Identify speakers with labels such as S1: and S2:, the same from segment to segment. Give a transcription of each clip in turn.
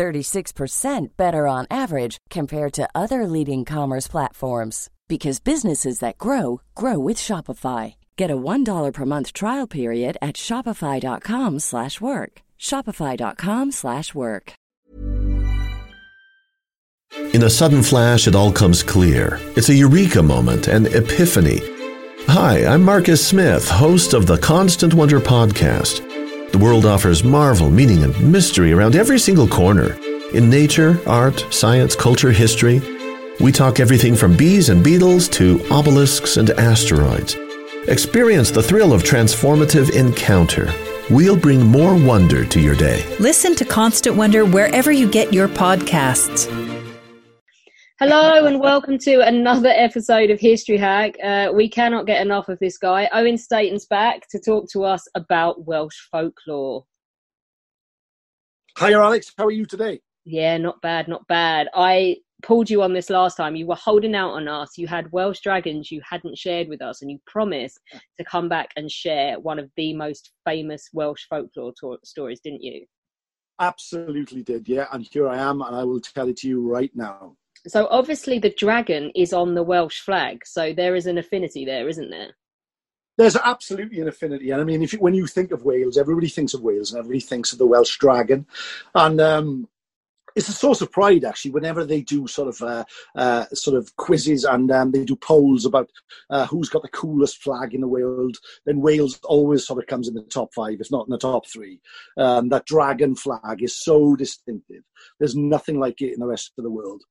S1: 36% better on average compared to other leading commerce platforms because businesses that grow grow with Shopify. Get a $1 per month trial period at shopify.com/work. shopify.com/work.
S2: In a sudden flash it all comes clear. It's a eureka moment, an epiphany. Hi, I'm Marcus Smith, host of the Constant Wonder podcast. The world offers marvel, meaning, and mystery around every single corner. In nature, art, science, culture, history, we talk everything from bees and beetles to obelisks and asteroids. Experience the thrill of transformative encounter. We'll bring more wonder to your day.
S3: Listen to Constant Wonder wherever you get your podcasts.
S4: Hello and welcome to another episode of History Hack. Uh, we cannot get enough of this guy. Owen Staten's back to talk to us about Welsh folklore.
S5: Hi, Alex. How are you today?
S4: Yeah, not bad, not bad. I pulled you on this last time. You were holding out on us. You had Welsh dragons you hadn't shared with us, and you promised to come back and share one of the most famous Welsh folklore to- stories, didn't you?
S5: Absolutely did, yeah. And here I am, and I will tell it to you right now.
S4: So obviously the dragon is on the Welsh flag, so there is an affinity there, isn't there?
S5: There's absolutely an affinity, and I mean, if you, when you think of Wales, everybody thinks of Wales, and everybody thinks of the Welsh dragon, and um, it's a source of pride actually whenever they do sort of uh, uh, sort of quizzes and um, they do polls about uh, who's got the coolest flag in the world then wales always sort of comes in the top five if not in the top three. Um, that dragon flag is so distinctive. There's nothing like it in the rest of the world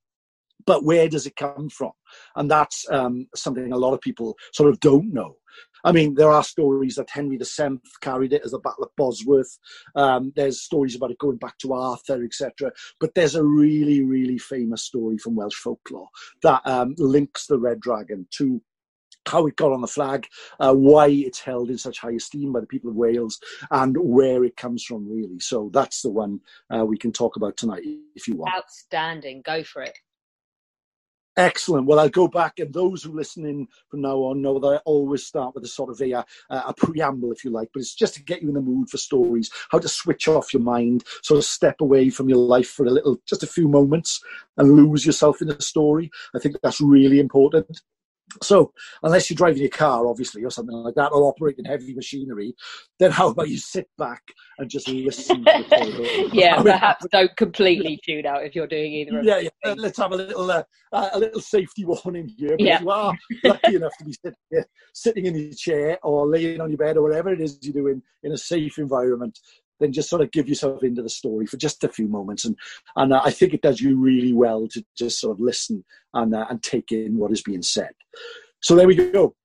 S5: but where does it come from? And that's um, something a lot of people sort of don't know. I mean, there are stories that Henry VII carried it as the Battle of Bosworth. Um, there's stories about it going back to Arthur, etc. But there's a really, really famous story from Welsh folklore that um, links the Red Dragon to how it got on the flag, uh, why it's held in such high esteem by the people of Wales, and where it comes from, really. So that's the one uh, we can talk about tonight, if you want.
S4: Outstanding. Go for it.
S5: Excellent. Well, I'll go back, and those who listen in from now on know that I always start with a sort of a, uh, a preamble, if you like, but it's just to get you in the mood for stories, how to switch off your mind, sort of step away from your life for a little, just a few moments, and lose yourself in a story. I think that's really important. So, unless you're driving your car, obviously, or something like that, or operating heavy machinery, then how about you sit back and just listen? To the photo?
S4: Yeah, perhaps don't completely tune out if you're doing either.
S5: Yeah, yeah. Uh, let's have a little uh, a little safety warning here. But yeah. you are lucky enough to be sitting, sitting in your chair or laying on your bed or whatever it is you're doing in a safe environment, then just sort of give yourself into the story for just a few moments. And and uh, I think it does you really well to just sort of listen and uh, and take in what is being said. So there we go.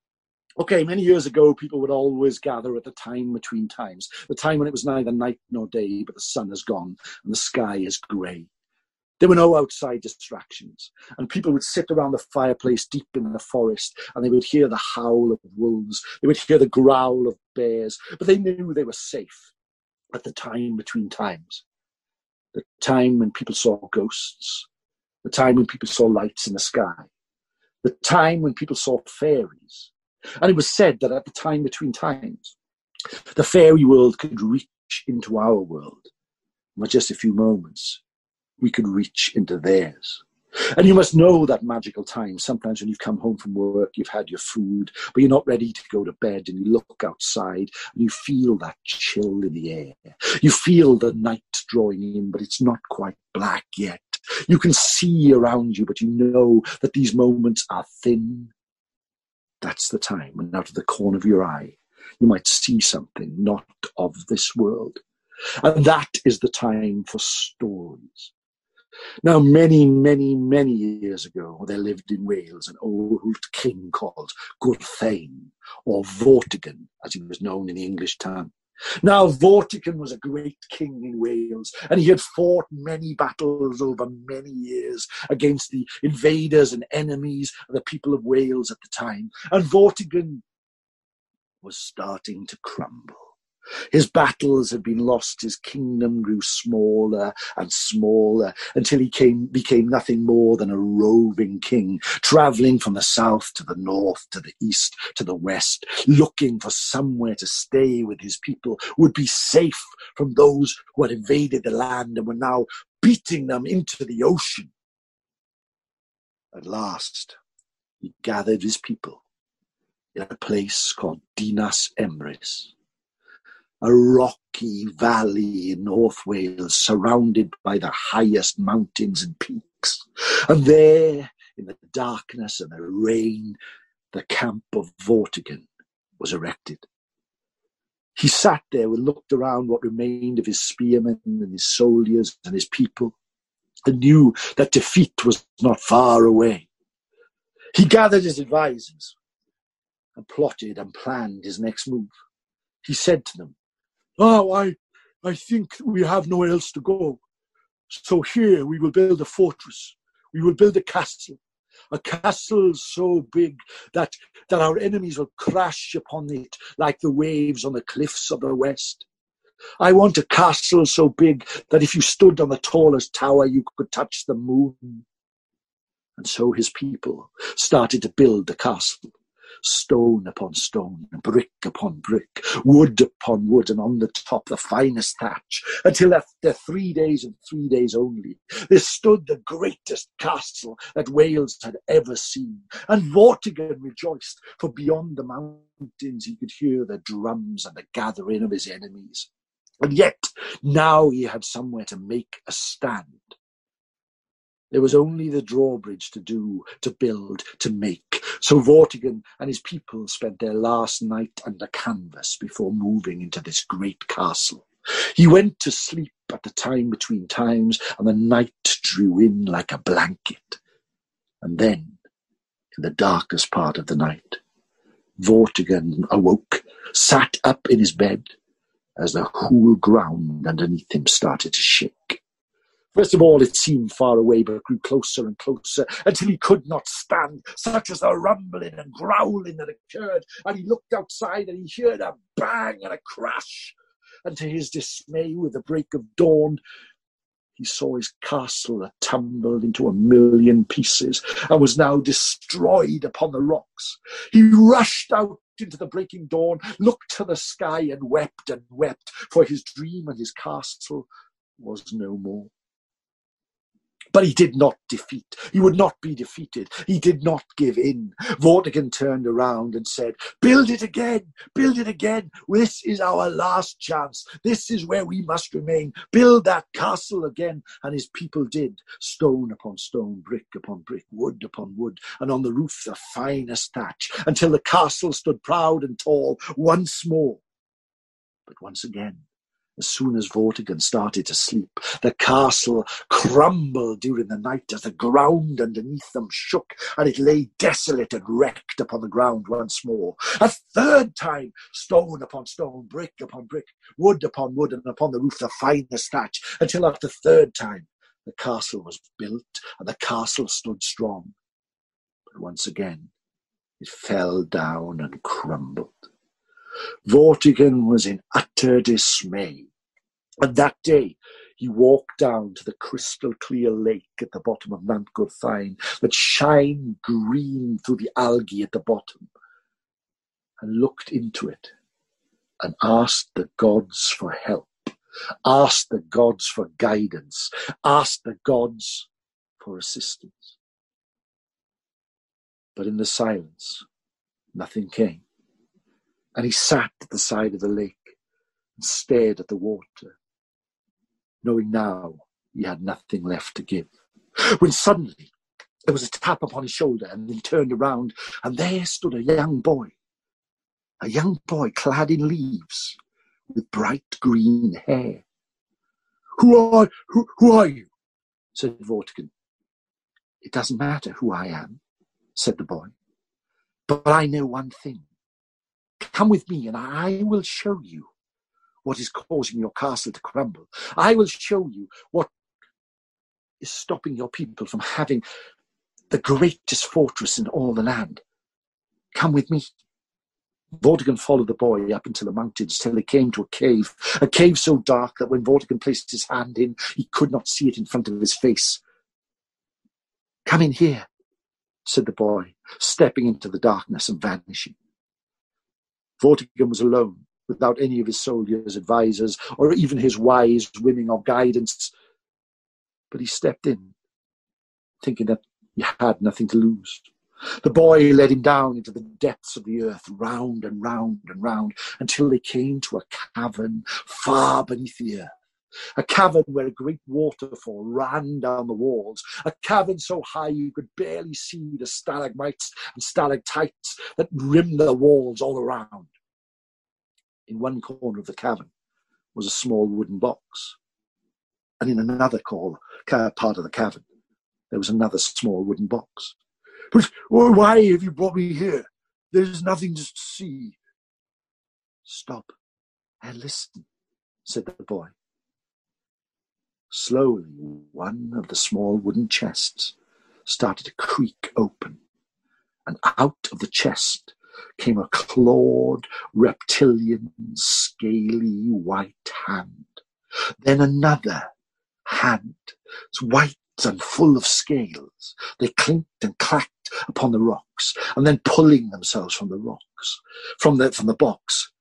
S5: Okay, many years ago, people would always gather at the time between times, the time when it was neither night nor day, but the sun has gone and the sky is grey. There were no outside distractions, and people would sit around the fireplace deep in the forest, and they would hear the howl of wolves, they would hear the growl of bears, but they knew they were safe at the time between times. The time when people saw ghosts, the time when people saw lights in the sky, the time when people saw fairies. And it was said that at the time between times, the fairy world could reach into our world. for just a few moments, we could reach into theirs. And you must know that magical time. Sometimes when you've come home from work, you've had your food, but you're not ready to go to bed, and you look outside and you feel that chill in the air. You feel the night drawing in, but it's not quite black yet. You can see around you, but you know that these moments are thin. That's the time when out of the corner of your eye, you might see something not of this world. And that is the time for stories. Now, many, many, many years ago, there lived in Wales an old king called Gwrtheyrn, or Vortigern, as he was known in the English tongue. Now, Vortigern was a great king in Wales, and he had fought many battles over many years against the invaders and enemies of the people of Wales at the time. And Vortigern was starting to crumble. His battles had been lost, his kingdom grew smaller and smaller until he came, became nothing more than a roving king, travelling from the south to the north, to the east, to the west, looking for somewhere to stay with his people, would be safe from those who had invaded the land and were now beating them into the ocean. At last, he gathered his people in a place called Dinas Emrys a rocky valley in North Wales surrounded by the highest mountains and peaks. And there, in the darkness and the rain, the camp of Vortigern was erected. He sat there and looked around what remained of his spearmen and his soldiers and his people, and knew that defeat was not far away. He gathered his advisers and plotted and planned his next move. He said to them, Oh, I, I think we have nowhere else to go. So here we will build a fortress. We will build a castle. A castle so big that, that our enemies will crash upon it like the waves on the cliffs of the west. I want a castle so big that if you stood on the tallest tower, you could touch the moon. And so his people started to build the castle stone upon stone, brick upon brick, wood upon wood, and on the top the finest thatch, until after three days and three days only, there stood the greatest castle that Wales had ever seen. And Vortigern rejoiced, for beyond the mountains he could hear the drums and the gathering of his enemies. And yet now he had somewhere to make a stand. There was only the drawbridge to do, to build, to make. So Vortigern and his people spent their last night under canvas before moving into this great castle. He went to sleep at the time between times, and the night drew in like a blanket. And then, in the darkest part of the night, Vortigern awoke, sat up in his bed, as the whole ground underneath him started to shake. First of all, it seemed far away, but grew closer and closer until he could not stand, such as the rumbling and growling that occurred. And he looked outside and he heard a bang and a crash. And to his dismay, with the break of dawn, he saw his castle tumbled into a million pieces and was now destroyed upon the rocks. He rushed out into the breaking dawn, looked to the sky and wept and wept, for his dream and his castle was no more. But he did not defeat. He would not be defeated. He did not give in. Vortigern turned around and said, Build it again, build it again. This is our last chance. This is where we must remain. Build that castle again. And his people did, stone upon stone, brick upon brick, wood upon wood, and on the roof the finest thatch, until the castle stood proud and tall once more. But once again, as soon as Vortigern started to sleep, the castle crumbled during the night as the ground underneath them shook, and it lay desolate and wrecked upon the ground once more. A third time, stone upon stone, brick upon brick, wood upon wood, and upon the roof the finest thatch, until at the third time the castle was built, and the castle stood strong. But once again, it fell down and crumbled. Vortigern was in utter dismay. And that day, he walked down to the crystal clear lake at the bottom of Mount Gwrtheyrn that shined green through the algae at the bottom and looked into it and asked the gods for help, asked the gods for guidance, asked the gods for assistance. But in the silence, nothing came and he sat at the side of the lake and stared at the water, knowing now he had nothing left to give. When suddenly there was a tap upon his shoulder, and he turned around, and there stood a young boy, a young boy clad in leaves, with bright green hair. Who are who, who are you? said Vortigern. It doesn't matter who I am, said the boy, but I know one thing. Come with me, and I will show you what is causing your castle to crumble. I will show you what is stopping your people from having the greatest fortress in all the land. Come with me. Vortigern followed the boy up into the mountains till they came to a cave, a cave so dark that when Vortigern placed his hand in, he could not see it in front of his face. Come in here, said the boy, stepping into the darkness and vanishing. Vortigern was alone, without any of his soldiers, advisers, or even his wise women of guidance. But he stepped in, thinking that he had nothing to lose. The boy led him down into the depths of the earth, round and round and round, until they came to a cavern far beneath the earth. A cavern where a great waterfall ran down the walls. A cavern so high you could barely see the stalagmites and stalactites that rimmed the walls all around. In one corner of the cavern was a small wooden box. And in another corner, part of the cavern, there was another small wooden box. But oh, why have you brought me here? There's nothing to see. Stop and listen, said the boy. Slowly, one of the small wooden chests started to creak open, and out of the chest came a clawed, reptilian, scaly white hand. Then another hand, white and full of scales. They clinked and clacked upon the rocks, and then pulling themselves from the rocks, from the from the box,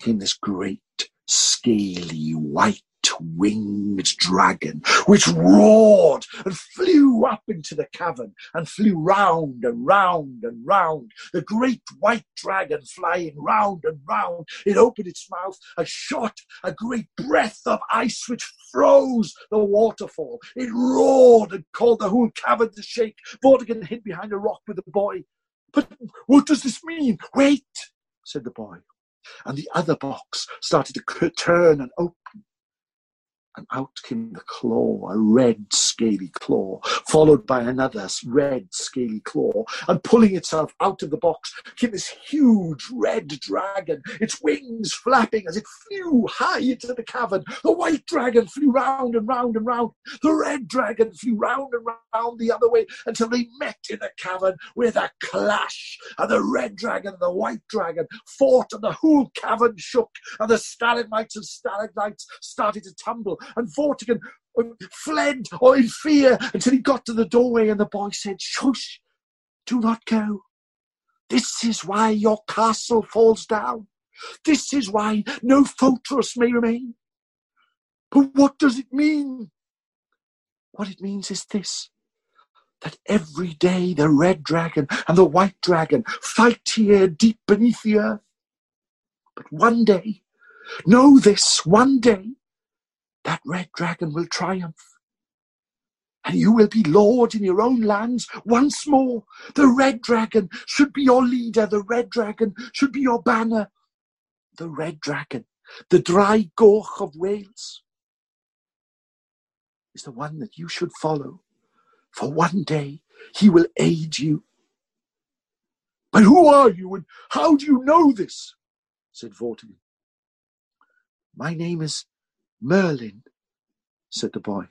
S5: came this great, scaly, white winged dragon, which roared and flew up into the cavern and flew round and round and round. The great white dragon flying round and round. It opened its mouth and shot a great breath of ice which froze the waterfall. It roared and called the whole cavern to shake. Vortigern hid behind a rock with the boy. But what does this mean? Wait, said the boy. And the other box started to turn and open and out came the claw, a red scaly claw, followed by another red scaly claw, and pulling itself out of the box came this huge red dragon, its wings flapping as it flew high into the cavern. The white dragon flew round and round and round. The red dragon flew round and round the other way until they met in the cavern with a clash. And the red dragon and the white dragon fought, and the whole cavern shook, and the stalagmites and stalagmites started to tumble and Vortigern um, fled or in fear until he got to the doorway and the boy said, Shush, do not go. This is why your castle falls down. This is why no fortress may remain. But what does it mean? What it means is this that every day the red dragon and the white dragon fight here deep beneath the earth. But one day, know this, one day, that red dragon will triumph. And you will be lord in your own lands once more. The red dragon should be your leader. The red dragon should be your banner. The red dragon, the Ddraig Goch of Wales, is the one that you should follow. For one day he will aid you. But who are you and how do you know this? said Vortigern. My name is Merlin, said the boy.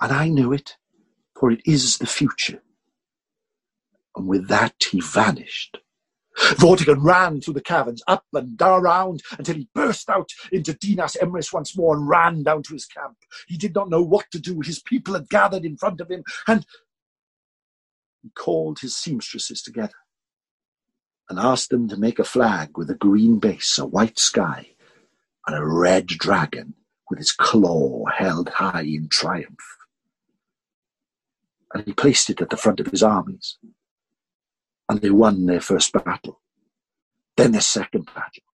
S5: And I knew it, for it is the future. And with that he vanished. Vortigern ran through the caverns, up and down around, until he burst out into Dinas Emrys once more and ran down to his camp. He did not know what to do. His people had gathered in front of him, and he called his seamstresses together and asked them to make a flag with a green base, a white sky, and a red dragon with its claw held high in triumph. And he placed it at the front of his armies. And they won their first battle, then their second battle,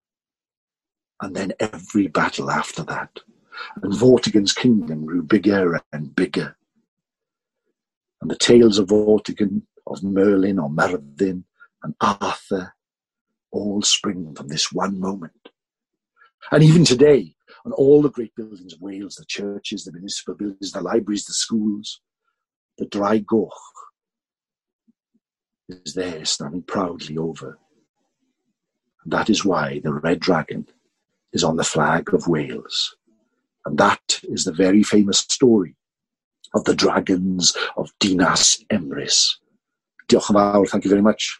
S5: and then every battle after that. And Vortigern's kingdom grew bigger and bigger. And the tales of Vortigern, of Merlin or Merlin, and Arthur all spring from this one moment. And even today, on all the great buildings of Wales, the churches, the municipal buildings, the libraries, the schools, the Ddraig Goch is there standing proudly over. And that is why the red dragon is on the flag of Wales. And that is the very famous story of the dragons of Dinas Emrys. Diolch yn fawr. Thank you very much.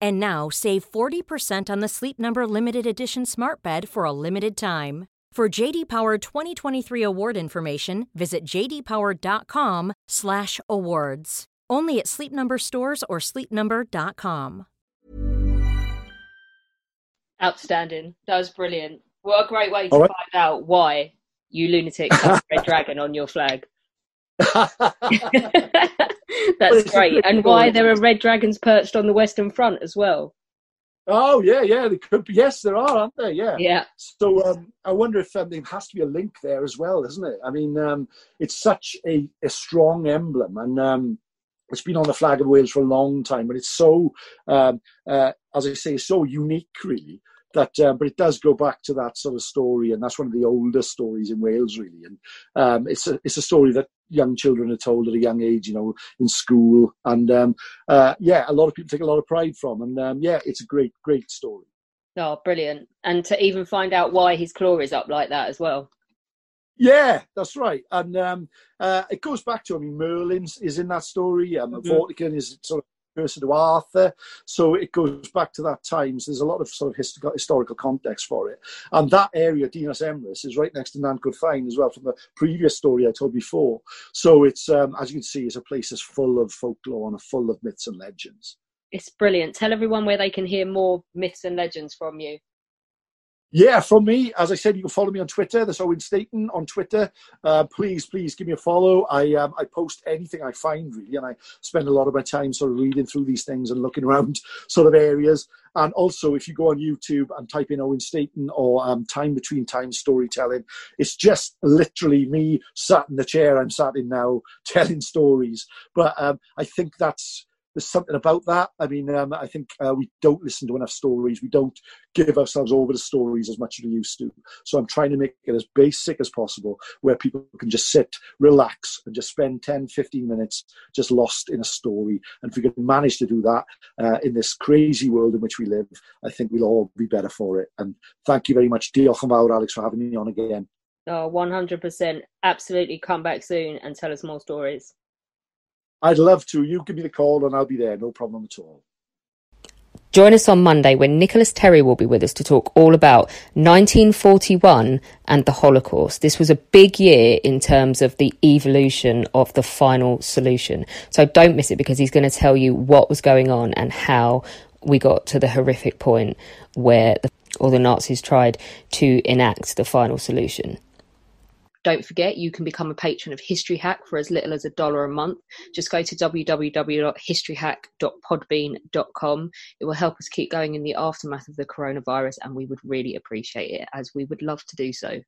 S6: And now save 40% on the Sleep Number limited edition Smart Bed for a limited time. For JD Power 2023 award information, visit jdpower.com/awards. Only at Sleep Number stores or sleepnumber.com.
S4: Outstanding. That was brilliant. What a great way to right. find out why you lunatics have a red dragon on your flag. That's great. And why there are red dragons perched on the western front as well.
S5: Oh yeah, yeah, they could be. Yes, there are, aren't there? Yeah.
S4: Yeah.
S5: So um, I wonder if um, there has to be a link there as well, isn't it? I mean, um, it's such a, a strong emblem, and um, it's been on the flag of Wales for a long time, but it's so, um, uh, as I say, so unique, really that um, but it does go back to that sort of story and that's one of the oldest stories in Wales really. And um, it's a it's a story that young children are told at a young age you know in school. And um, uh, yeah a lot of people take a lot of pride from and um, yeah it's a great great story.
S4: Oh brilliant. And to even find out why his claw is up like that as well.
S5: Yeah, that's right, and um, uh, it goes back to I mean Merlin is in that story. Um, mm-hmm. Vortigern is sort of person to Arthur. So it goes back to that times. So there's a lot of sort of hist- historical context for it. And that area, Dinas Emrys, is right next to Nant Gwrtheyrn as well from the previous story I told before. So it's, um, as you can see, it's a place that's full of folklore and full of myths and legends.
S4: It's brilliant. Tell everyone where they can hear more myths and legends from you.
S5: Yeah, from me, as I said, you can follow me on Twitter. That's Owen Staten on Twitter. Uh, please, please give me a follow. I um, I post anything I find really, and I spend a lot of my time sort of reading through these things and looking around sort of areas. And also, if you go on YouTube and type in Owen Staten or um, Time Between Time Storytelling, it's just literally me sat in the chair I'm sat in now telling stories. But um, I think that's there's something about that. I mean, um, I think uh, we don't listen to enough stories. We don't give ourselves over to stories as much as we used to. So I'm trying to make it as basic as possible where people can just sit, relax, and just spend 10, 15 minutes just lost in a story. And if we can manage to do that uh, in this crazy world in which we live, I think we'll all be better for it. And thank you very much. Diolch yn Alex, for having me on again.
S4: Oh, 100%. Absolutely come back soon and tell us more stories.
S5: I'd love to. You give me the call and I'll be there. No problem at all.
S7: Join us on Monday when Nicholas Terry will be with us to talk all about 1941 and the Holocaust. This was a big year in terms of the evolution of the final solution. So don't miss it because he's going to tell you what was going on and how we got to the horrific point where the, all the Nazis tried to enact the final solution.
S4: Don't forget, you can become a patron of History Hack for as little as a dollar a month. Just go to www.historyhack.podbean.com. It will help us keep going in the aftermath of the coronavirus, and we would really appreciate it, as we would love to do so.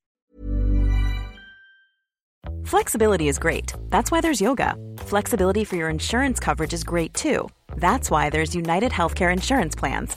S8: Flexibility is great. That's why there's yoga. Flexibility for your insurance coverage is great too. That's why there's United Healthcare Insurance Plans.